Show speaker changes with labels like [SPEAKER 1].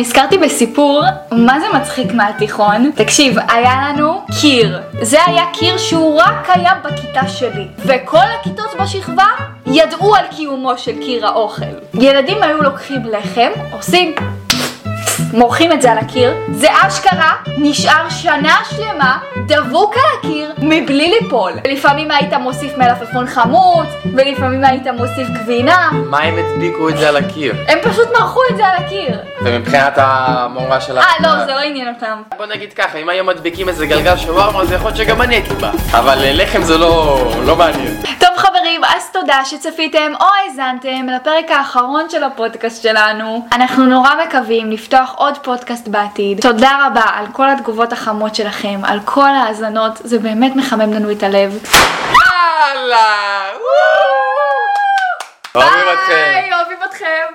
[SPEAKER 1] נזכרתי בסיפור, מה זה מצחיק מהתיכון? תקשיב, היה לנו קיר. זה היה קיר שהוא רק היה בכיתה שלי. וכל הכיתות בשכבה ידעו על קיומו של קיר האוכל. ילדים היו לוקחים לחם, עושים... מורחים את זה על הקיר, זה אשכרה נשאר שנה שלמה דבוק על הקיר מבלי ליפול. לפעמים היית מוסיף מלפפון חמוץ, ולפעמים היית מוסיף גבינה.
[SPEAKER 2] מה הם הדביקו את זה על הקיר?
[SPEAKER 1] הם פשוט מרחו את זה על הקיר.
[SPEAKER 2] ומבחינת המורה שלך?
[SPEAKER 1] אה, לא, זה לא עניין אותם.
[SPEAKER 2] בוא נגיד ככה, אם היו מדביקים איזה גלגל שווארמה, אז יכול להיות שגם אני הייתי בא. אבל לחם זה לא... לא מעניין.
[SPEAKER 1] טוב חברים, אז תודה שצפיתם או האזנתם לפרק האחרון של הפודקאסט שלנו. אנחנו נורא מקווים לפתוח עוד פודקאסט בעתיד. תודה רבה על כל התגובות החמות שלכם, על כל ההאזנות, זה באמת מחמם לנו את הלב.
[SPEAKER 2] יאללה!
[SPEAKER 1] אוהבים אתכם.